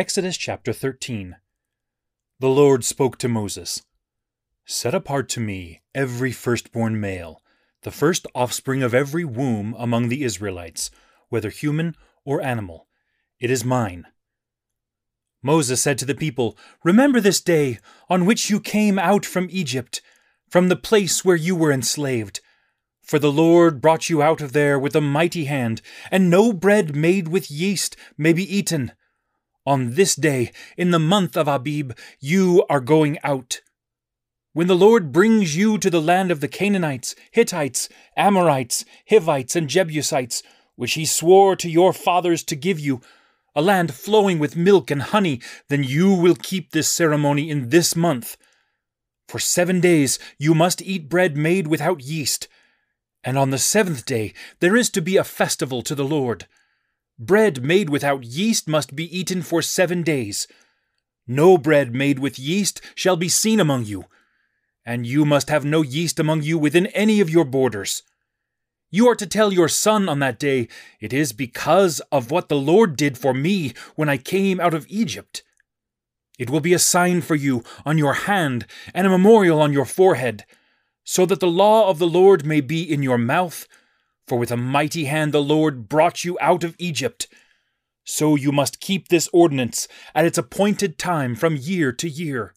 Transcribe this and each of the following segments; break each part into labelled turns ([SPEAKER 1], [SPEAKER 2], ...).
[SPEAKER 1] Exodus chapter 13. The Lord spoke to Moses Set apart to me every firstborn male, the first offspring of every womb among the Israelites, whether human or animal. It is mine. Moses said to the people, Remember this day on which you came out from Egypt, from the place where you were enslaved. For the Lord brought you out of there with a mighty hand, and no bread made with yeast may be eaten. On this day, in the month of Abib, you are going out. When the Lord brings you to the land of the Canaanites, Hittites, Amorites, Hivites, and Jebusites, which he swore to your fathers to give you, a land flowing with milk and honey, then you will keep this ceremony in this month. For seven days you must eat bread made without yeast, and on the seventh day there is to be a festival to the Lord. Bread made without yeast must be eaten for seven days. No bread made with yeast shall be seen among you, and you must have no yeast among you within any of your borders. You are to tell your son on that day, It is because of what the Lord did for me when I came out of Egypt. It will be a sign for you on your hand and a memorial on your forehead, so that the law of the Lord may be in your mouth for with a mighty hand the Lord brought you out of Egypt. So you must keep this ordinance at its appointed time from year to year.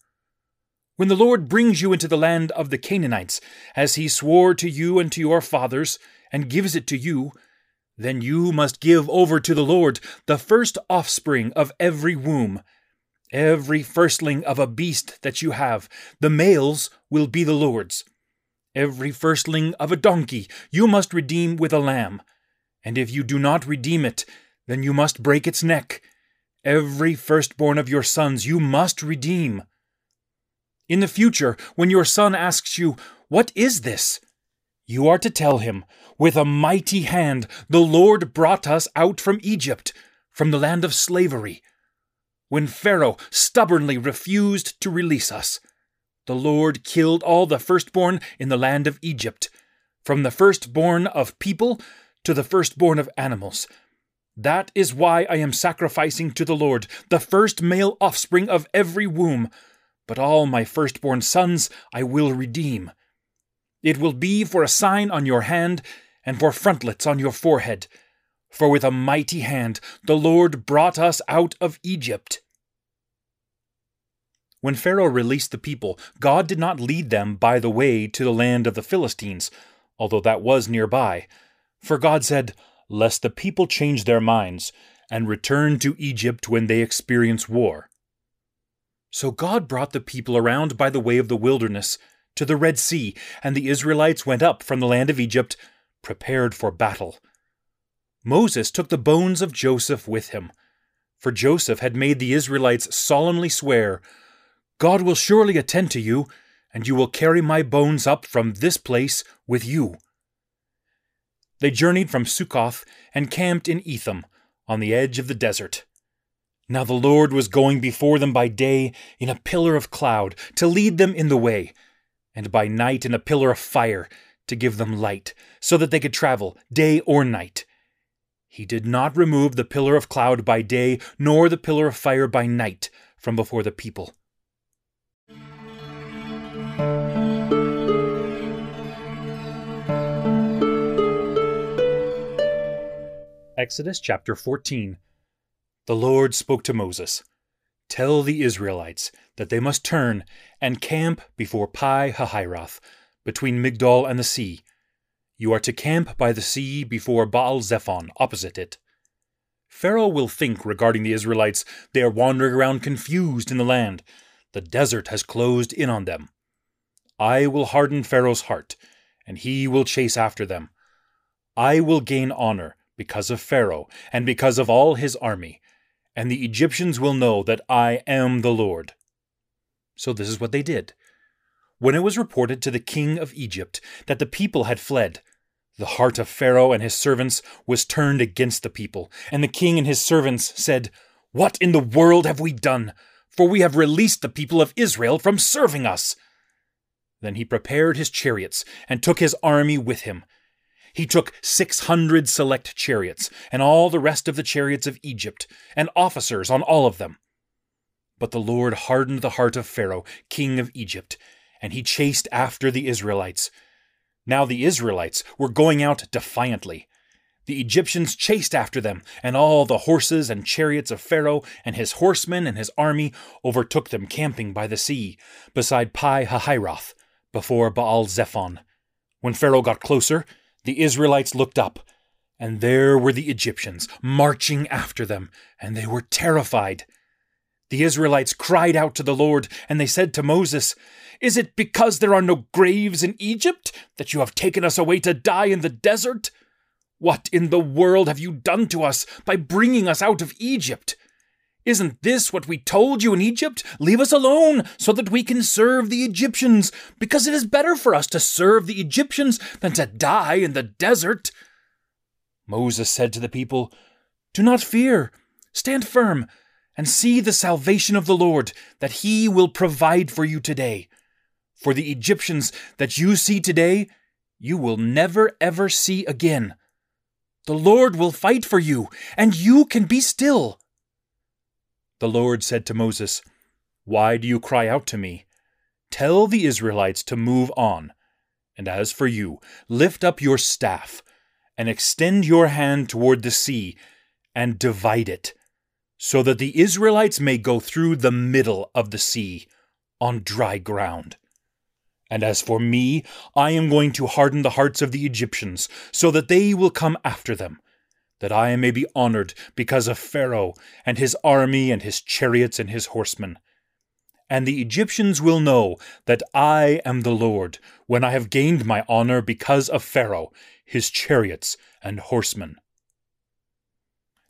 [SPEAKER 1] When the Lord brings you into the land of the Canaanites, as he swore to you and to your fathers, and gives it to you, then you must give over to the Lord the first offspring of every womb. Every firstling of a beast that you have, the males will be the Lord's. Every firstling of a donkey you must redeem with a lamb, and if you do not redeem it, then you must break its neck. Every firstborn of your sons you must redeem. In the future, when your son asks you, What is this? you are to tell him, With a mighty hand the Lord brought us out from Egypt, from the land of slavery. When Pharaoh stubbornly refused to release us, the Lord killed all the firstborn in the land of Egypt, from the firstborn of people to the firstborn of animals. That is why I am sacrificing to the Lord the first male offspring of every womb, but all my firstborn sons I will redeem. It will be for a sign on your hand and for frontlets on your forehead. For with a mighty hand the Lord brought us out of Egypt. When Pharaoh released the people, God did not lead them by the way to the land of the Philistines, although that was nearby. For God said, Lest the people change their minds and return to Egypt when they experience war. So God brought the people around by the way of the wilderness to the Red Sea, and the Israelites went up from the land of Egypt, prepared for battle. Moses took the bones of Joseph with him, for Joseph had made the Israelites solemnly swear, God will surely attend to you, and you will carry my bones up from this place with you. They journeyed from Succoth and camped in Etham, on the edge of the desert. Now the Lord was going before them by day in a pillar of cloud to lead them in the way, and by night in a pillar of fire to give them light, so that they could travel day or night. He did not remove the pillar of cloud by day, nor the pillar of fire by night from before the people. Exodus chapter 14. The Lord spoke to Moses Tell the Israelites that they must turn and camp before Pi Hahiroth, between Migdol and the sea. You are to camp by the sea before Baal Zephon, opposite it. Pharaoh will think regarding the Israelites they are wandering around confused in the land. The desert has closed in on them. I will harden Pharaoh's heart, and he will chase after them. I will gain honor because of Pharaoh and because of all his army, and the Egyptians will know that I am the Lord. So this is what they did. When it was reported to the king of Egypt that the people had fled, the heart of Pharaoh and his servants was turned against the people, and the king and his servants said, What in the world have we done? For we have released the people of Israel from serving us. Then he prepared his chariots and took his army with him he took 600 select chariots, and all the rest of the chariots of Egypt, and officers on all of them. But the Lord hardened the heart of Pharaoh, king of Egypt, and he chased after the Israelites. Now the Israelites were going out defiantly. The Egyptians chased after them, and all the horses and chariots of Pharaoh and his horsemen and his army overtook them camping by the sea, beside Pi Hahiroth, before Baal Zephon. When Pharaoh got closer, the Israelites looked up, and there were the Egyptians marching after them, and they were terrified. The Israelites cried out to the Lord, and they said to Moses, Is it because there are no graves in Egypt that you have taken us away to die in the desert? What in the world have you done to us by bringing us out of Egypt? Isn't this what we told you in Egypt? Leave us alone so that we can serve the Egyptians, because it is better for us to serve the Egyptians than to die in the desert. Moses said to the people, Do not fear, stand firm, and see the salvation of the Lord, that he will provide for you today. For the Egyptians that you see today, you will never ever see again. The Lord will fight for you, and you can be still. The Lord said to Moses, Why do you cry out to me? Tell the Israelites to move on. And as for you, lift up your staff, and extend your hand toward the sea, and divide it, so that the Israelites may go through the middle of the sea on dry ground. And as for me, I am going to harden the hearts of the Egyptians, so that they will come after them, that I may be honored because of Pharaoh and his army and his chariots and his horsemen. And the Egyptians will know that I am the Lord, when I have gained my honor because of Pharaoh, his chariots and horsemen.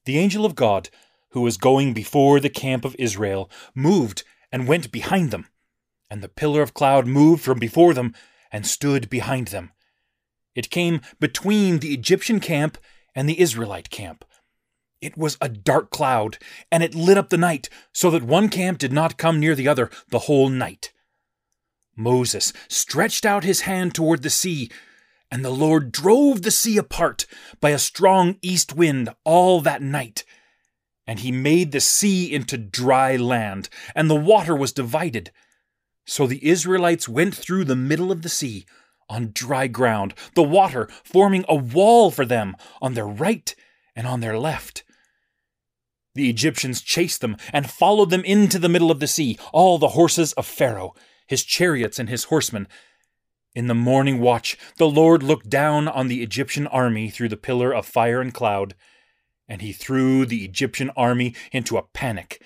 [SPEAKER 1] The angel of God, who was going before the camp of Israel, moved and went behind them and the pillar of cloud moved from before them and stood behind them. It came between the Egyptian camp and the Israelite camp. It was a dark cloud, and it lit up the night, so that one camp did not come near the other the whole night. Moses stretched out his hand toward the sea, and the Lord drove the sea apart by a strong east wind all that night. And he made the sea into dry land, and the water was divided. So the Israelites went through the middle of the sea on dry ground, the water forming a wall for them on their right and on their left. The Egyptians chased them and followed them into the middle of the sea, all the horses of Pharaoh, his chariots and his horsemen. In the morning watch, the Lord looked down on the Egyptian army through the pillar of fire and cloud, and he threw the Egyptian army into a panic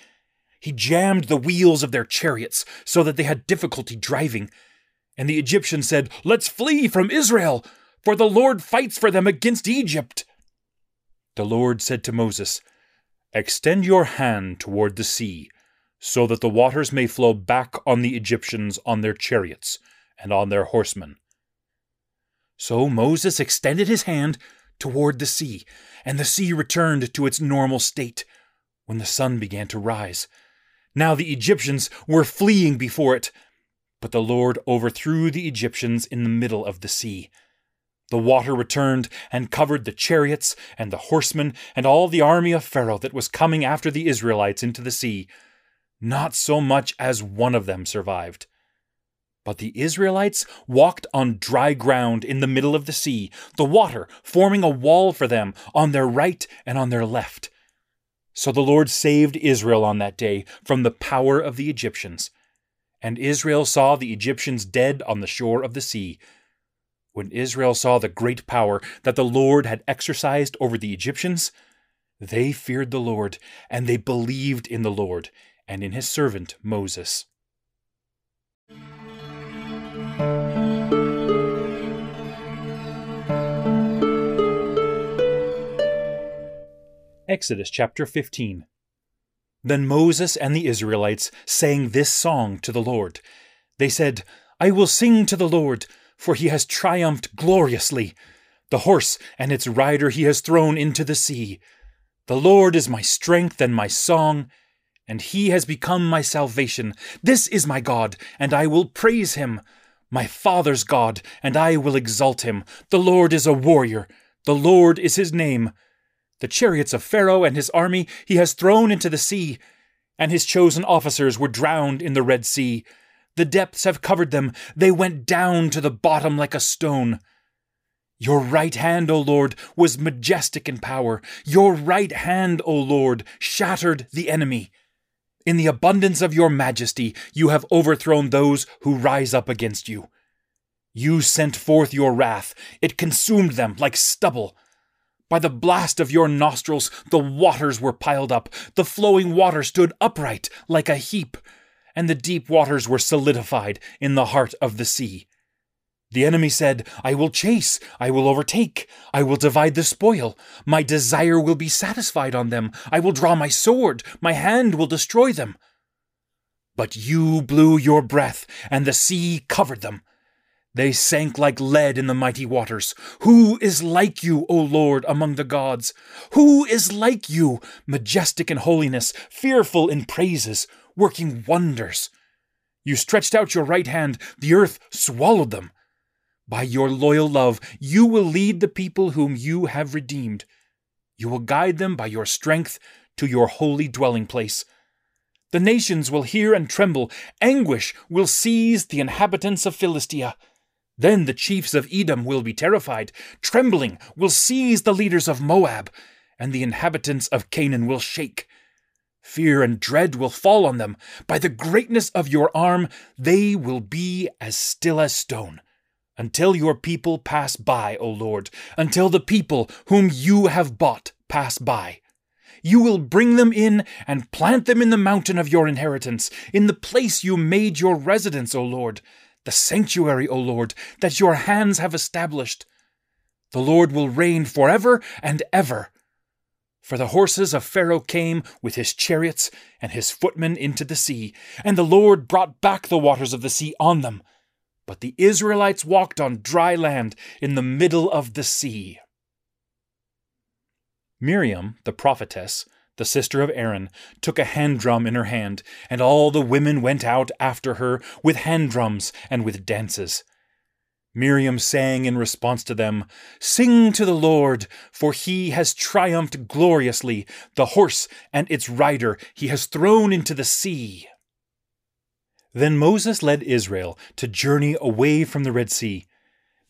[SPEAKER 1] he jammed the wheels of their chariots so that they had difficulty driving. And the Egyptians said, Let's flee from Israel, for the Lord fights for them against Egypt. The Lord said to Moses, Extend your hand toward the sea, so that the waters may flow back on the Egyptians on their chariots and on their horsemen. So Moses extended his hand toward the sea, and the sea returned to its normal state when the sun began to rise. Now the Egyptians were fleeing before it. But the Lord overthrew the Egyptians in the middle of the sea. The water returned and covered the chariots and the horsemen and all the army of Pharaoh that was coming after the Israelites into the sea. Not so much as one of them survived. But the Israelites walked on dry ground in the middle of the sea, the water forming a wall for them on their right and on their left. So the Lord saved Israel on that day from the power of the Egyptians. And Israel saw the Egyptians dead on the shore of the sea. When Israel saw the great power that the Lord had exercised over the Egyptians, they feared the Lord, and they believed in the Lord and in his servant Moses. Exodus chapter 15. Then Moses and the Israelites sang this song to the Lord. They said, I will sing to the Lord, for he has triumphed gloriously. The horse and its rider he has thrown into the sea. The Lord is my strength and my song, and he has become my salvation. This is my God, and I will praise him. My father's God, and I will exalt him. The Lord is a warrior. The Lord is his name. The chariots of Pharaoh and his army he has thrown into the sea, and his chosen officers were drowned in the Red Sea. The depths have covered them, they went down to the bottom like a stone. Your right hand, O Lord, was majestic in power. Your right hand, O Lord, shattered the enemy. In the abundance of your majesty, you have overthrown those who rise up against you. You sent forth your wrath, it consumed them like stubble. By the blast of your nostrils, the waters were piled up, the flowing water stood upright like a heap, and the deep waters were solidified in the heart of the sea. The enemy said, I will chase, I will overtake, I will divide the spoil. My desire will be satisfied on them. I will draw my sword, my hand will destroy them. But you blew your breath, and the sea covered them. They sank like lead in the mighty waters. Who is like you, O Lord, among the gods? Who is like you, majestic in holiness, fearful in praises, working wonders? You stretched out your right hand, the earth swallowed them. By your loyal love, you will lead the people whom you have redeemed. You will guide them by your strength to your holy dwelling place. The nations will hear and tremble. Anguish will seize the inhabitants of Philistia. Then the chiefs of Edom will be terrified. Trembling will seize the leaders of Moab, and the inhabitants of Canaan will shake. Fear and dread will fall on them. By the greatness of your arm, they will be as still as stone until your people pass by, O Lord, until the people whom you have bought pass by. You will bring them in and plant them in the mountain of your inheritance, in the place you made your residence, O Lord, the sanctuary, O Lord, that your hands have established. The Lord will reign forever and ever. For the horses of Pharaoh came with his chariots and his footmen into the sea, and the Lord brought back the waters of the sea on them but the Israelites walked on dry land in the middle of the sea. Miriam, the prophetess, the sister of Aaron, took a hand drum in her hand, and all the women went out after her with hand drums and with dances. Miriam sang in response to them, Sing to the Lord, for he has triumphed gloriously. The horse and its rider he has thrown into the sea. Then Moses led Israel to journey away from the Red Sea.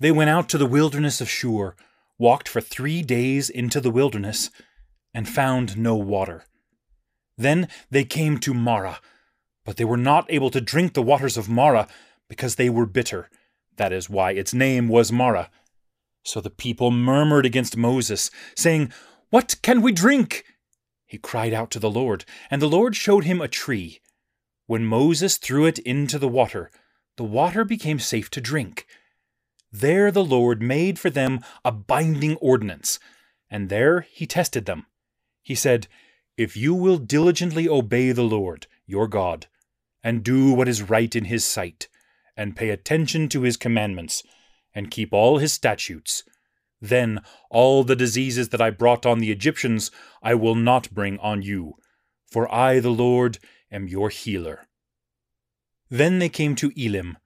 [SPEAKER 1] They went out to the wilderness of Shur, walked for three days into the wilderness, and found no water. Then they came to Marah, but they were not able to drink the waters of Marah because they were bitter. That is why its name was Marah. So the people murmured against Moses, saying, What can we drink? He cried out to the Lord, and the Lord showed him a tree. When Moses threw it into the water, the water became safe to drink. There the Lord made for them a binding ordinance, and there he tested them. He said, If you will diligently obey the Lord, your God, and do what is right in his sight, and pay attention to his commandments, and keep all his statutes, then all the diseases that I brought on the Egyptians I will not bring on you, for I, the Lord, am your healer. Then they came to Elim,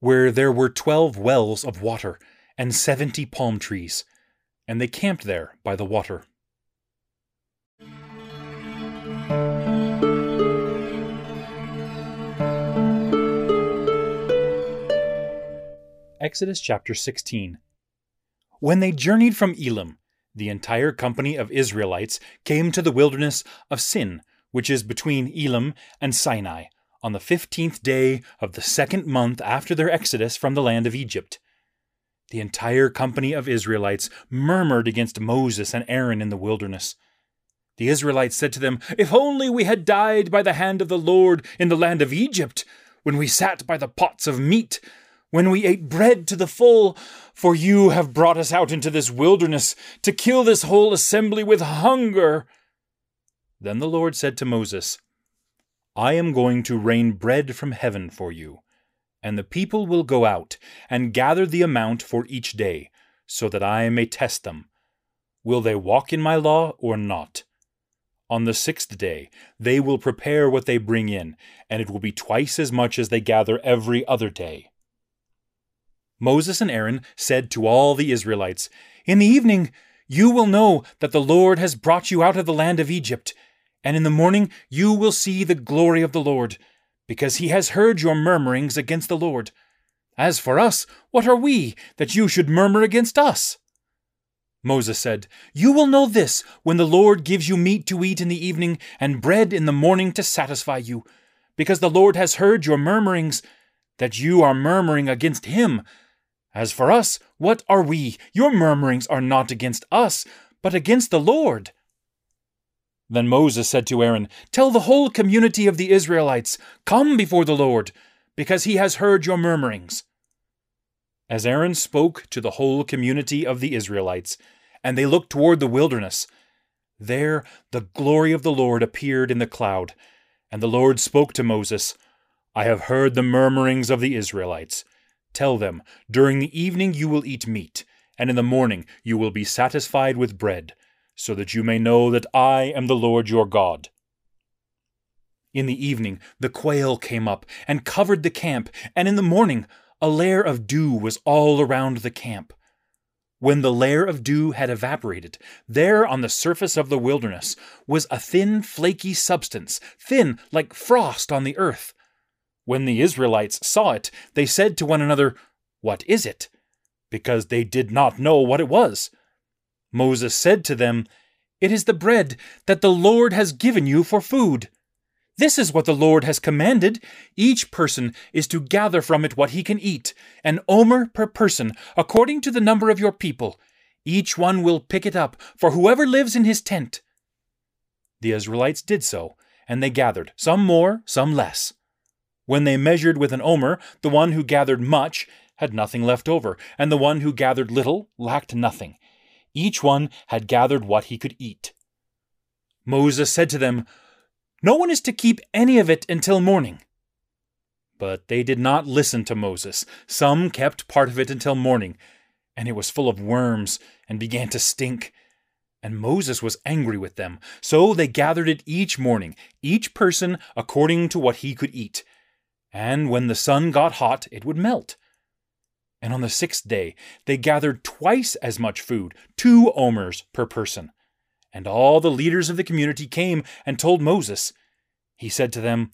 [SPEAKER 1] where there were twelve wells of water and seventy palm trees, and they camped there by the water. Exodus chapter 16. When they journeyed from Elim, the entire company of Israelites came to the wilderness of Sin which is between Elim and Sinai, on the fifteenth day of the second month after their exodus from the land of Egypt. The entire company of Israelites murmured against Moses and Aaron in the wilderness. The Israelites said to them, If only we had died by the hand of the Lord in the land of Egypt, when we sat by the pots of meat, when we ate bread to the full, for you have brought us out into this wilderness to kill this whole assembly with hunger. Then the Lord said to Moses, I am going to rain bread from heaven for you, and the people will go out and gather the amount for each day, so that I may test them. Will they walk in my law or not? On the sixth day, they will prepare what they bring in, and it will be twice as much as they gather every other day. Moses and Aaron said to all the Israelites, In the evening you will know that the Lord has brought you out of the land of Egypt And in the morning you will see the glory of the Lord, because he has heard your murmurings against the Lord. As for us, what are we, that you should murmur against us? Moses said, You will know this when the Lord gives you meat to eat in the evening and bread in the morning to satisfy you, because the Lord has heard your murmurings, that you are murmuring against him. As for us, what are we? Your murmurings are not against us, but against the Lord. Then Moses said to Aaron, Tell the whole community of the Israelites, Come before the Lord, because he has heard your murmurings. As Aaron spoke to the whole community of the Israelites, and they looked toward the wilderness, there the glory of the Lord appeared in the cloud, and the Lord spoke to Moses, I have heard the murmurings of the Israelites. Tell them, During the evening you will eat meat and in the morning you will be satisfied with bread, so that you may know that I am the Lord your God. In the evening the quail came up and covered the camp, and in the morning a layer of dew was all around the camp. When the layer of dew had evaporated, there on the surface of the wilderness was a thin, flaky substance, thin like frost on the earth. When the Israelites saw it, they said to one another, What is it? because they did not know what it was. Moses said to them, It is the bread that the Lord has given you for food. This is what the Lord has commanded. Each person is to gather from it what he can eat, an omer per person, according to the number of your people. Each one will pick it up, for whoever lives in his tent. The Israelites did so, and they gathered, some more, some less. When they measured with an omer, the one who gathered much had nothing left over, and the one who gathered little lacked nothing. Each one had gathered what he could eat. Moses said to them, No one is to keep any of it until morning. But they did not listen to Moses. Some kept part of it until morning, and it was full of worms and began to stink. And Moses was angry with them. So they gathered it each morning, each person according to what he could eat. And when the sun got hot, it would melt. And on the sixth day they gathered twice as much food, two omers per person. And all the leaders of the community came and told Moses. He said to them,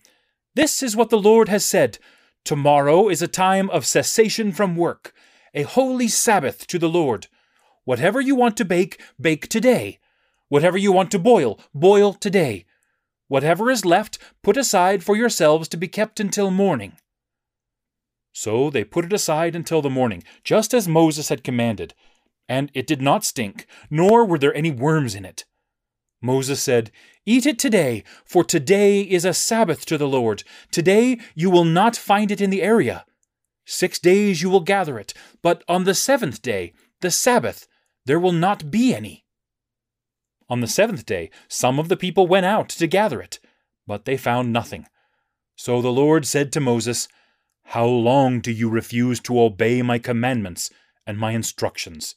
[SPEAKER 1] This is what the Lord has said Tomorrow is a time of cessation from work, a holy Sabbath to the Lord. Whatever you want to bake, bake today. Whatever you want to boil, boil today. Whatever is left, put aside for yourselves to be kept until morning. So they put it aside until the morning, just as Moses had commanded. And it did not stink, nor were there any worms in it. Moses said, Eat it today, for today is a Sabbath to the Lord. Today you will not find it in the area. Six days you will gather it, but on the seventh day, the Sabbath, there will not be any. On the seventh day, some of the people went out to gather it, but they found nothing. So the Lord said to Moses, how long do you refuse to obey my commandments and my instructions?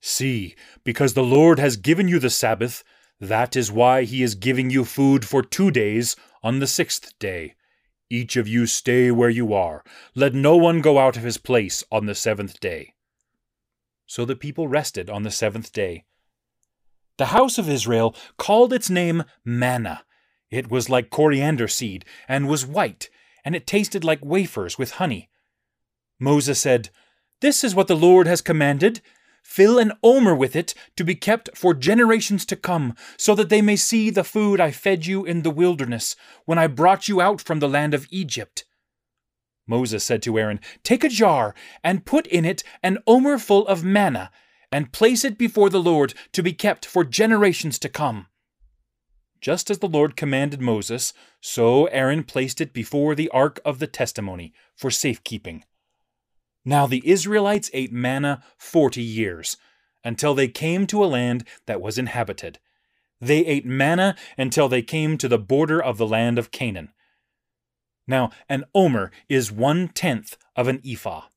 [SPEAKER 1] See, because the Lord has given you the Sabbath, that is why he is giving you food for two days on the sixth day. Each of you stay where you are. Let no one go out of his place on the seventh day. So the people rested on the seventh day. The house of Israel called its name manna. It was like coriander seed and was white and it tasted like wafers with honey. Moses said, This is what the Lord has commanded. Fill an omer with it to be kept for generations to come, so that they may see the food I fed you in the wilderness when I brought you out from the land of Egypt. Moses said to Aaron, Take a jar and put in it an omer full of manna, and place it before the Lord to be kept for generations to come. Just as the Lord commanded Moses, so Aaron placed it before the ark of the testimony for safekeeping. Now the Israelites ate manna forty years, until they came to a land that was inhabited. They ate manna until they came to the border of the land of Canaan. Now, an omer is one tenth of an ephah.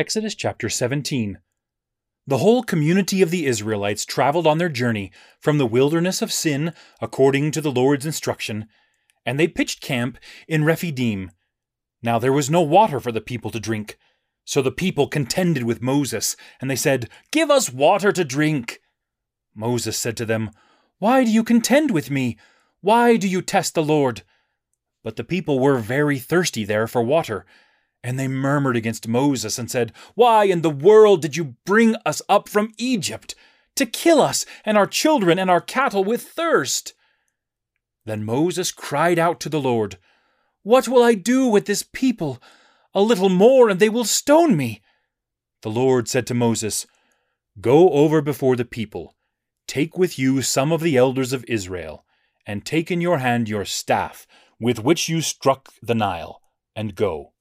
[SPEAKER 1] Exodus chapter 17. The whole community of the Israelites traveled on their journey from the wilderness of Sin, according to the Lord's instruction, and they pitched camp in Rephidim. Now there was no water for the people to drink. So the people contended with Moses, and they said, Give us water to drink. Moses said to them, Why do you contend with me? Why do you test the Lord? But the people were very thirsty there for water. And they murmured against Moses and said, Why in the world did you bring us up from Egypt? To kill us and our children and our cattle with thirst. Then Moses cried out to the Lord, What will I do with this people? A little more and they will stone me. The Lord said to Moses, Go over before the people. Take with you some of the elders of Israel, and take in your hand your staff, with which you struck the Nile, and go.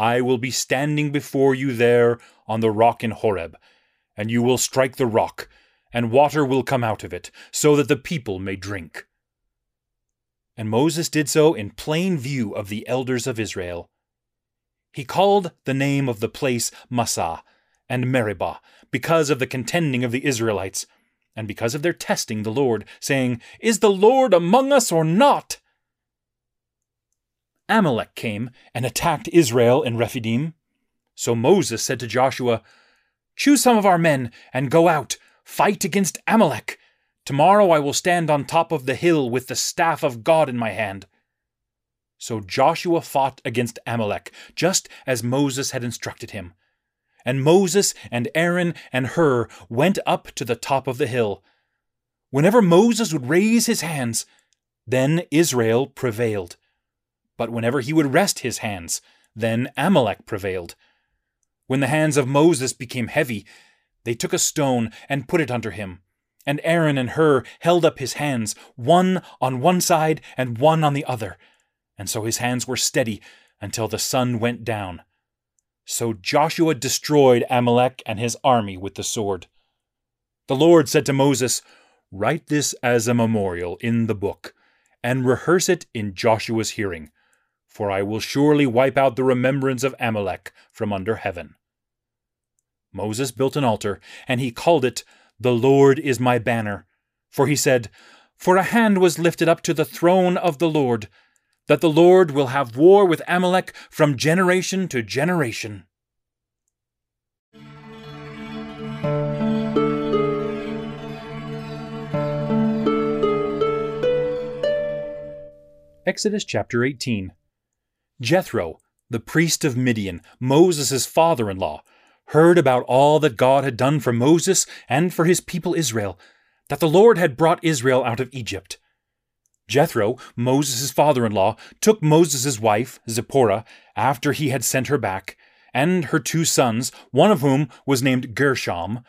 [SPEAKER 1] I will be standing before you there on the rock in Horeb, and you will strike the rock, and water will come out of it, so that the people may drink. And Moses did so in plain view of the elders of Israel. He called the name of the place Massah and Meribah, because of the contending of the Israelites, and because of their testing the Lord, saying, Is the Lord among us or not? Amalek came and attacked Israel in Rephidim. So Moses said to Joshua, Choose some of our men and go out, fight against Amalek. Tomorrow I will stand on top of the hill with the staff of God in my hand. So Joshua fought against Amalek, just as Moses had instructed him. And Moses and Aaron and Hur went up to the top of the hill. Whenever Moses would raise his hands, then Israel prevailed. But whenever he would rest his hands, then Amalek prevailed. When the hands of Moses became heavy, they took a stone and put it under him. And Aaron and Hur held up his hands, one on one side and one on the other and so his hands were steady until the sun went down. So Joshua destroyed Amalek and his army with the sword. The Lord said to Moses, Write this as a memorial in the book, and rehearse it in Joshua's hearing, for I will surely wipe out the remembrance of Amalek from under heaven. Moses built an altar, and he called it, The Lord is my banner. For he said, For a hand was lifted up to the throne of the Lord, that the Lord will have war with Amalek from generation to generation. Exodus chapter 18. Jethro, the priest of Midian, Moses' father in law, heard about all that God had done for Moses and for his people Israel, that the Lord had brought Israel out of Egypt. Jethro, Moses' father in law, took Moses' wife, Zipporah, after he had sent her back, and her two sons, one of whom was named Gershom,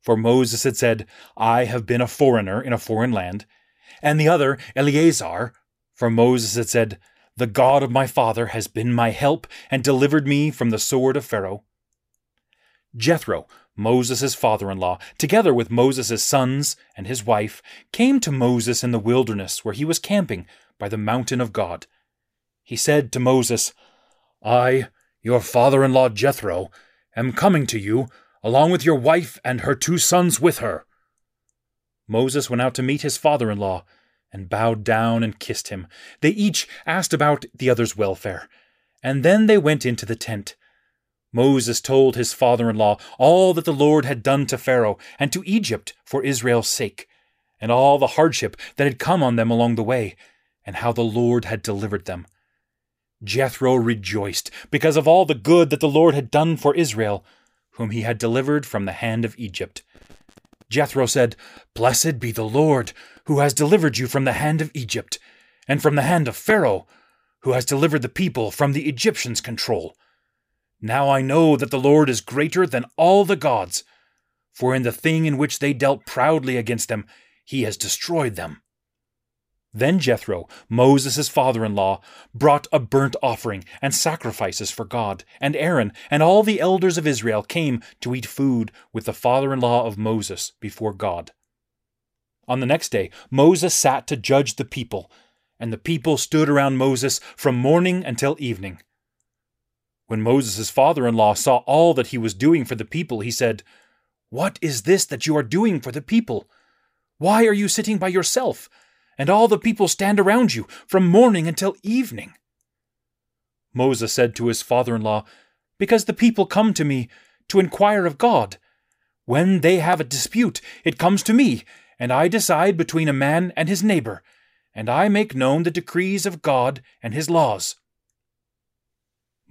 [SPEAKER 1] for Moses had said, I have been a foreigner in a foreign land, and the other, Eleazar, for Moses had said, The God of my father has been my help and delivered me from the sword of Pharaoh. Jethro, Moses' father in law, together with Moses' sons and his wife, came to Moses in the wilderness where he was camping by the mountain of God. He said to Moses, I, your father in law Jethro, am coming to you, along with your wife and her two sons with her. Moses went out to meet his father in law and bowed down and kissed him. They each asked about the other's welfare, and then they went into the tent. Moses told his father in law all that the Lord had done to Pharaoh and to Egypt for Israel's sake, and all the hardship that had come on them along the way, and how the Lord had delivered them. Jethro rejoiced because of all the good that the Lord had done for Israel, whom he had delivered from the hand of Egypt. Jethro said, Blessed be the Lord, who has delivered you from the hand of Egypt, and from the hand of Pharaoh, who has delivered the people from the Egyptians' control. Now I know that the Lord is greater than all the gods, for in the thing in which they dealt proudly against him, he has destroyed them. Then Jethro, Moses' father in law, brought a burnt offering and sacrifices for God, and Aaron and all the elders of Israel came to eat food with the father in law of Moses before God. On the next day, Moses sat to judge the people, and the people stood around Moses from morning until evening. When Moses' father in law saw all that he was doing for the people, he said, What is this that you are doing for the people? Why are you sitting by yourself, and all the people stand around you from morning until evening? Moses said to his father in law, Because the people come to me to inquire of God. When they have a dispute, it comes to me, and I decide between a man and his neighbor, and I make known the decrees of God and his laws.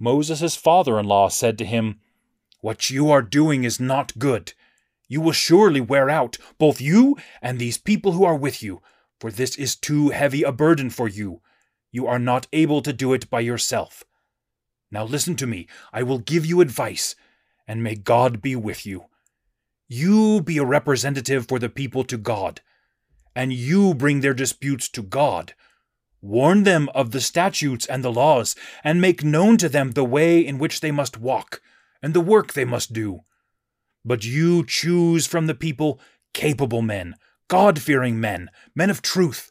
[SPEAKER 1] Moses' father in law said to him, What you are doing is not good. You will surely wear out, both you and these people who are with you, for this is too heavy a burden for you. You are not able to do it by yourself. Now listen to me. I will give you advice, and may God be with you. You be a representative for the people to God, and you bring their disputes to God. Warn them of the statutes and the laws, and make known to them the way in which they must walk, and the work they must do. But you choose from the people capable men, God fearing men, men of truth,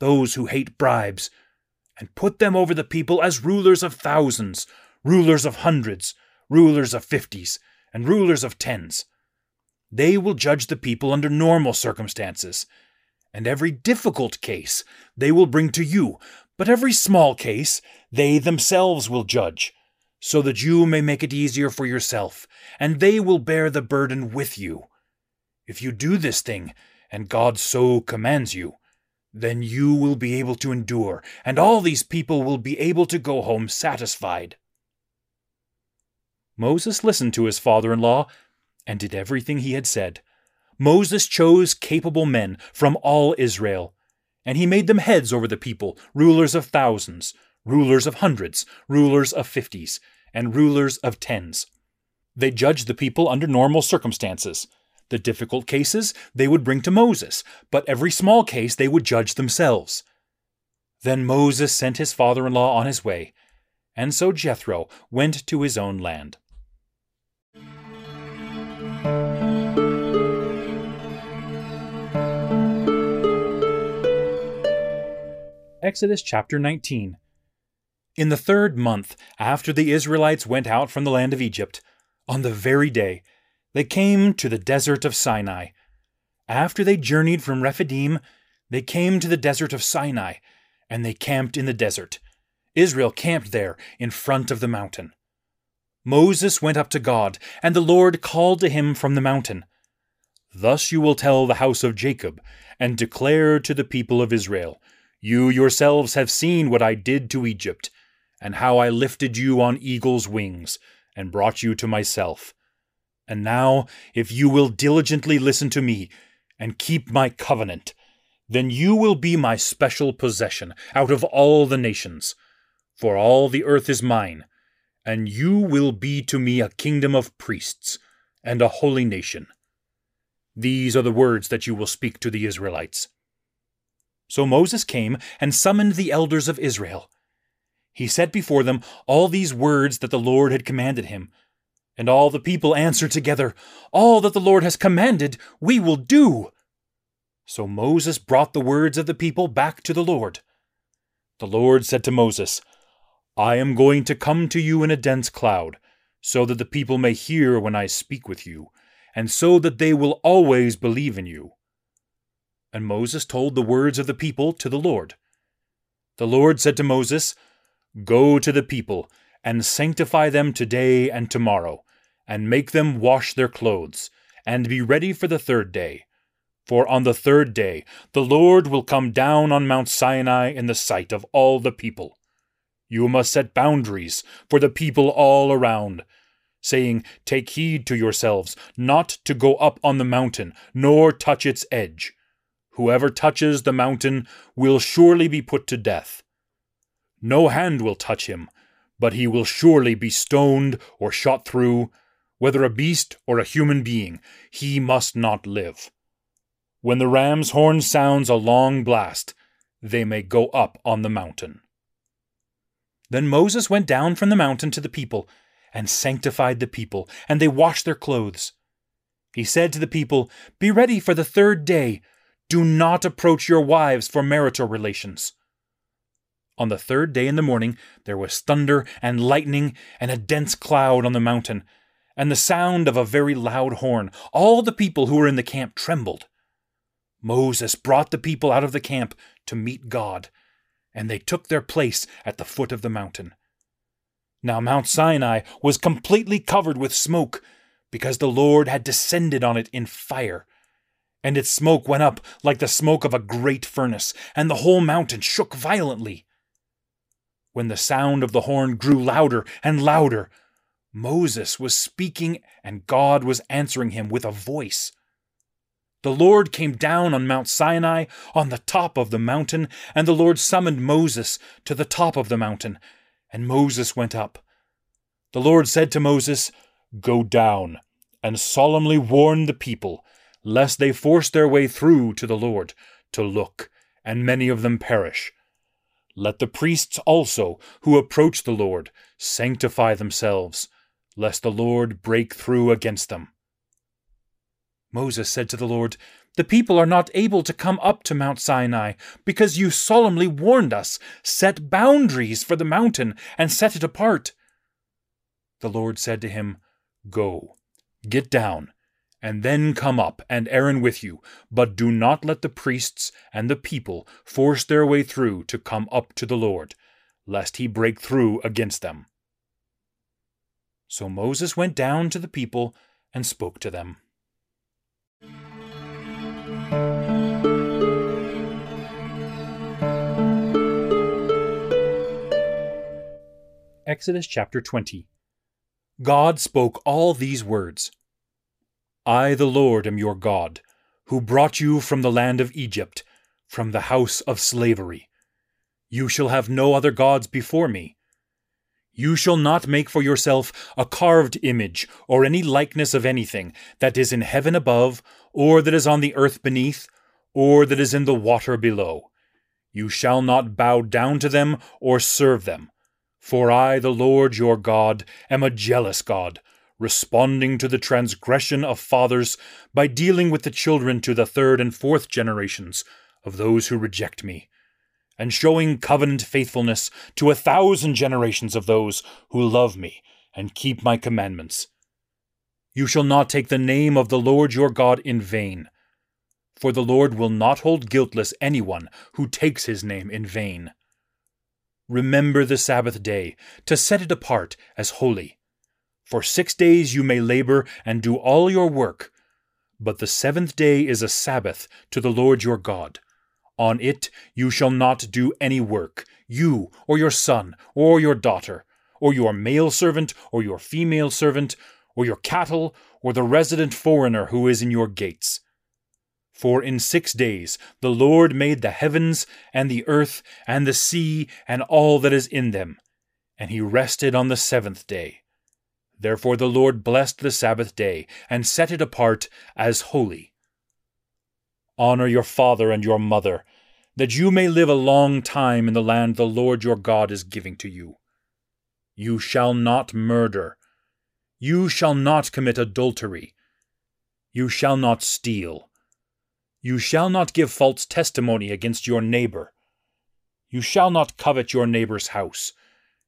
[SPEAKER 1] those who hate bribes, and put them over the people as rulers of thousands, rulers of hundreds, rulers of fifties, and rulers of tens. They will judge the people under normal circumstances, and every difficult case they will bring to you, but every small case they themselves will judge, so that you may make it easier for yourself, and they will bear the burden with you. If you do this thing, and God so commands you, then you will be able to endure, and all these people will be able to go home satisfied. Moses listened to his father in law and did everything he had said. Moses chose capable men from all Israel, and he made them heads over the people, rulers of thousands, rulers of hundreds, rulers of fifties, and rulers of tens. They judged the people under normal circumstances. The difficult cases they would bring to Moses, but every small case they would judge themselves. Then Moses sent his father in law on his way, and so Jethro went to his own land. Exodus chapter 19. In the third month after the Israelites went out from the land of Egypt, on the very day they came to the desert of Sinai. After they journeyed from Rephidim, they came to the desert of Sinai, and they camped in the desert. Israel camped there in front of the mountain. Moses went up to God, and the Lord called to him from the mountain. Thus you will tell the house of Jacob, and declare to the people of Israel You yourselves have seen what I did to Egypt, and how I lifted you on eagle's wings, and brought you to myself. And now, if you will diligently listen to me and keep my covenant, then you will be my special possession out of all the nations. For all the earth is mine, and you will be to me a kingdom of priests and a holy nation. These are the words that you will speak to the Israelites. So Moses came and summoned the elders of Israel. He set before them all these words that the Lord had commanded him and all the people answered together, All that the Lord has commanded, we will do. So Moses brought the words of the people back to the Lord. The Lord said to Moses, I am going to come to you in a dense cloud, so that the people may hear when I speak with you, and so that they will always believe in you. And Moses told the words of the people to the Lord. The Lord said to Moses, Go to the people, and sanctify them today and tomorrow, and make them wash their clothes, and be ready for the third day. For on the third day the Lord will come down on Mount Sinai in the sight of all the people. You must set boundaries for the people all around, saying, Take heed to yourselves not to go up on the mountain, nor touch its edge. Whoever touches the mountain will surely be put to death. No hand will touch him, but he will surely be stoned or shot through whether a beast or a human being, he must not live. When the ram's horn sounds a long blast, they may go up on the mountain. Then Moses went down from the mountain to the people, and sanctified the people, and they washed their clothes. He said to the people, Be ready for the third day. Do not approach your wives for marital relations. On the third day in the morning there was thunder and lightning and a dense cloud on the mountain, and the sound of a very loud horn. All the people who were in the camp trembled. Moses brought the people out of the camp to meet God, and they took their place at the foot of the mountain. Now Mount Sinai was completely covered with smoke, because the Lord had descended on it in fire. And its smoke went up like the smoke of a great furnace, and the whole mountain shook violently. When the sound of the horn grew louder and louder, Moses was speaking, and God was answering him with a voice. The Lord came down on Mount Sinai on the top of the mountain, and the Lord summoned Moses to the top of the mountain, and Moses went up. The Lord said to Moses, Go down and solemnly warn the people, lest they force their way through to the Lord to look, and many of them perish. Let the priests also, who approach the Lord, sanctify themselves, lest the Lord break through against them. Moses said to the Lord, The people are not able to come up to Mount Sinai, because you solemnly warned us, Set boundaries for the mountain, and set it apart. The Lord said to him, Go, get down, and then come up, and Aaron with you, but do not let the priests and the people force their way through to come up to the Lord, lest he break through against them. So Moses went down to the people and spoke to them. Exodus chapter 20. God spoke all these words I, the Lord, am your God, who brought you from the land of Egypt, from the house of slavery. You shall have no other gods before me. You shall not make for yourself a carved image, or any likeness of anything that is in heaven above, or that is on the earth beneath, or that is in the water below. You shall not bow down to them or serve them for I, the Lord your God, am a jealous God, responding to the transgression of fathers by dealing with the children to the third and fourth generations of those who reject me, and showing covenant faithfulness to a thousand generations of those who love me and keep my commandments. You shall not take the name of the Lord your God in vain, for the Lord will not hold guiltless anyone who takes his name in vain. Remember the Sabbath day, to set it apart as holy. For six days you may labor and do all your work, but the seventh day is a Sabbath to the Lord your God. On it you shall not do any work, you, or your son, or your daughter, or your male servant, or your female servant, or your cattle, or the resident foreigner who is in your gates for in six days the Lord made the heavens, and the earth, and the sea, and all that is in them, and he rested on the seventh day. Therefore the Lord blessed the Sabbath day, and set it apart as holy. Honor your father and your mother, that you may live a long time in the land the Lord your God is giving to you. You shall not murder. You shall not commit adultery. You shall not steal. You shall not give false testimony against your neighbor. You shall not covet your neighbor's house.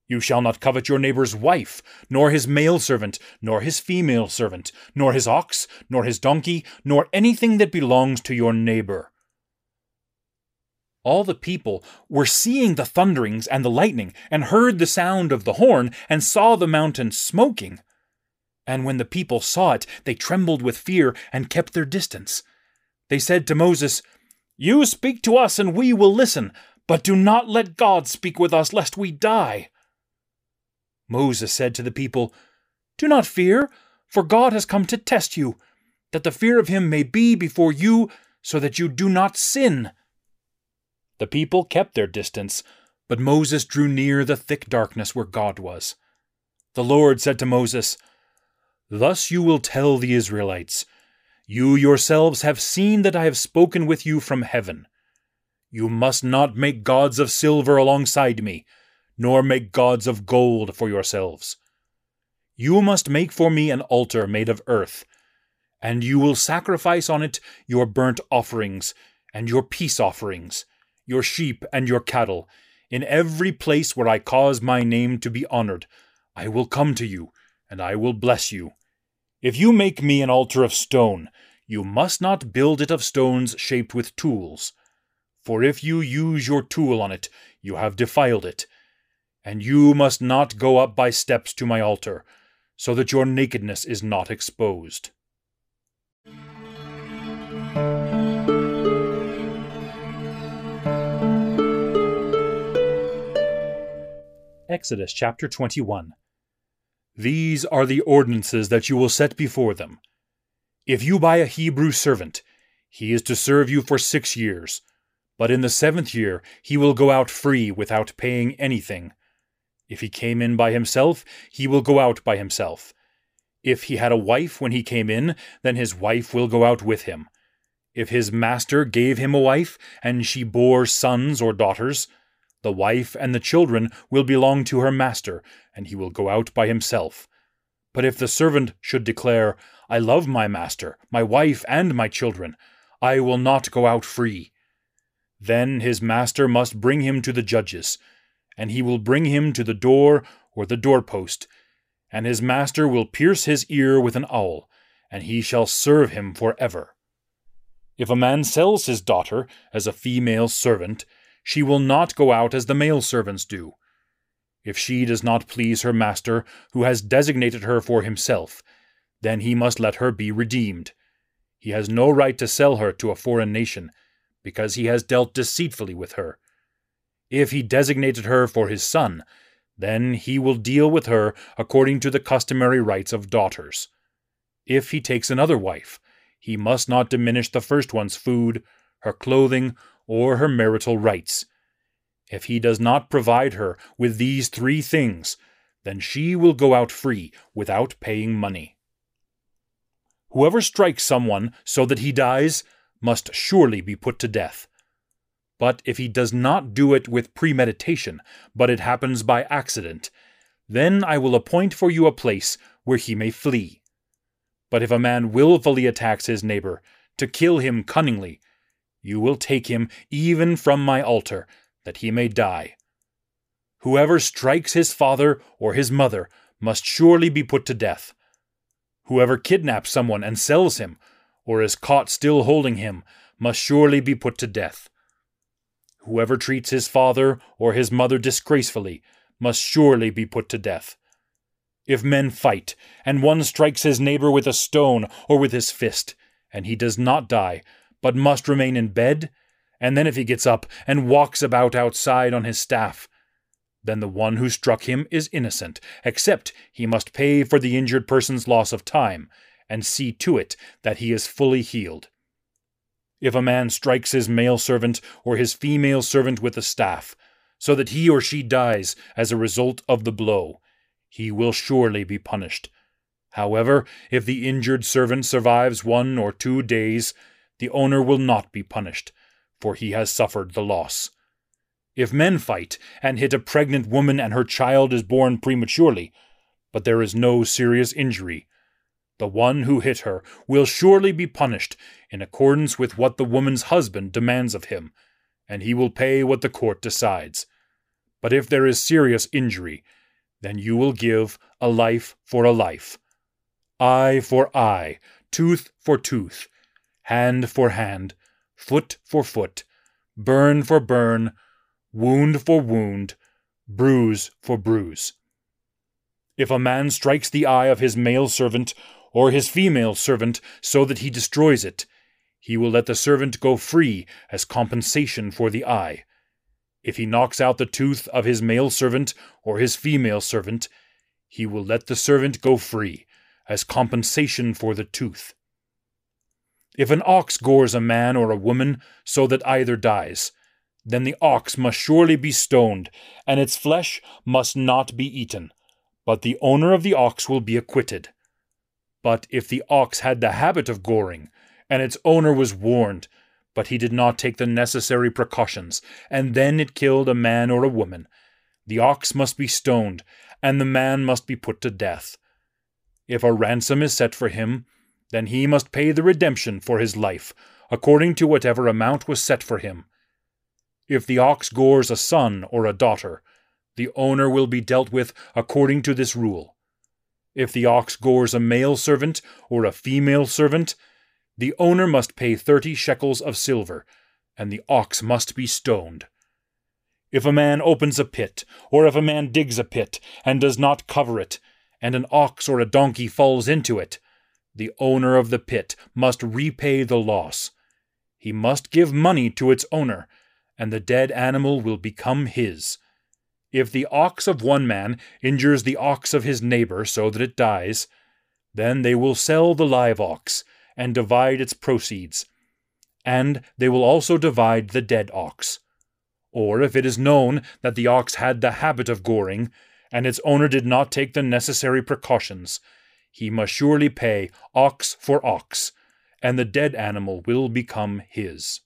[SPEAKER 1] You shall not covet your neighbor's wife, nor his male servant, nor his female servant, nor his ox, nor his donkey, nor anything that belongs to your neighbor. All the people were seeing the thunderings and the lightning, and heard the sound of the horn, and saw the mountain smoking. And when the people saw it, they trembled with fear, and kept their distance. They said to Moses, You speak to us, and we will listen, but do not let God speak with us, lest we die. Moses said to the people, Do not fear, for God has come to test you, that the fear of him may be before you, so that you do not sin. The people kept their distance, but Moses drew near the thick darkness where God was. The Lord said to Moses, Thus you will tell the Israelites, you yourselves have seen that I have spoken with you from heaven. You must not make gods of silver alongside me, nor make gods of gold for yourselves. You must make for me an altar made of earth, and you will sacrifice on it your burnt offerings, and your peace offerings, your sheep and your cattle. In every place where I cause my name to be honored, I will come to you, and I will bless you. If you make me an altar of stone, you must not build it of stones shaped with tools. For if you use your tool on it, you have defiled it. And you must not go up by steps to my altar, so that your nakedness is not exposed. Exodus chapter 21 These are the ordinances that you will set before them. If you buy a Hebrew servant, he is to serve you for six years, but in the seventh year he will go out free without paying anything. If he came in by himself, he will go out by himself. If he had a wife when he came in, then his wife will go out with him. If his master gave him a wife, and she bore sons or daughters, the wife and the children will belong to her master, and he will go out by himself. But if the servant should declare, I love my master, my wife, and my children, I will not go out free. Then his master must bring him to the judges, and he will bring him to the door or the doorpost, and his master will pierce his ear with an awl, and he shall serve him for ever. If a man sells his daughter as a female servant, she will not go out as the male servants do. If she does not please her master, who has designated her for himself, then he must let her be redeemed. He has no right to sell her to a foreign nation, because he has dealt deceitfully with her. If he designated her for his son, then he will deal with her according to the customary rights of daughters. If he takes another wife, he must not diminish the first one's food, her clothing, or her marital rights. If he does not provide her with these three things, then she will go out free without paying money. Whoever strikes someone so that he dies must surely be put to death. But if he does not do it with premeditation, but it happens by accident, then I will appoint for you a place where he may flee. But if a man wilfully attacks his neighbor, to kill him cunningly, you will take him even from my altar, that he may die. Whoever strikes his father or his mother must surely be put to death. Whoever kidnaps someone and sells him, or is caught still holding him, must surely be put to death. Whoever treats his father or his mother disgracefully must surely be put to death. If men fight, and one strikes his neighbor with a stone or with his fist, and he does not die, but must remain in bed, and then if he gets up and walks about outside on his staff, then the one who struck him is innocent, except he must pay for the injured person's loss of time, and see to it that he is fully healed. If a man strikes his male servant or his female servant with a staff, so that he or she dies as a result of the blow, he will surely be punished. However, if the injured servant survives one or two days, the owner will not be punished, for he has suffered the loss. If men fight and hit a pregnant woman and her child is born prematurely, but there is no serious injury, the one who hit her will surely be punished in accordance with what the woman's husband demands of him, and he will pay what the court decides. But if there is serious injury, then you will give a life for a life, eye for eye, tooth for tooth, hand for hand, foot for foot, burn for burn, wound for wound, bruise for bruise. If a man strikes the eye of his male servant or his female servant so that he destroys it, he will let the servant go free as compensation for the eye. If he knocks out the tooth of his male servant or his female servant, he will let the servant go free as compensation for the tooth. If an ox gores a man or a woman so that either dies, then the ox must surely be stoned, and its flesh must not be eaten, but the owner of the ox will be acquitted. But if the ox had the habit of goring, and its owner was warned, but he did not take the necessary precautions, and then it killed a man or a woman, the ox must be stoned, and the man must be put to death. If a ransom is set for him, then he must pay the redemption for his life, according to whatever amount was set for him. If the ox gores a son or a daughter, the owner will be dealt with according to this rule. If the ox gores a male servant or a female servant, the owner must pay thirty shekels of silver, and the ox must be stoned. If a man opens a pit, or if a man digs a pit, and does not cover it, and an ox or a donkey falls into it, the owner of the pit must repay the loss. He must give money to its owner, and the dead animal will become his. If the ox of one man injures the ox of his neighbor so that it dies, then they will sell the live ox and divide its proceeds, and they will also divide the dead ox. Or if it is known that the ox had the habit of goring, and its owner did not take the necessary precautions, he must surely pay ox for ox, and the dead animal will become his.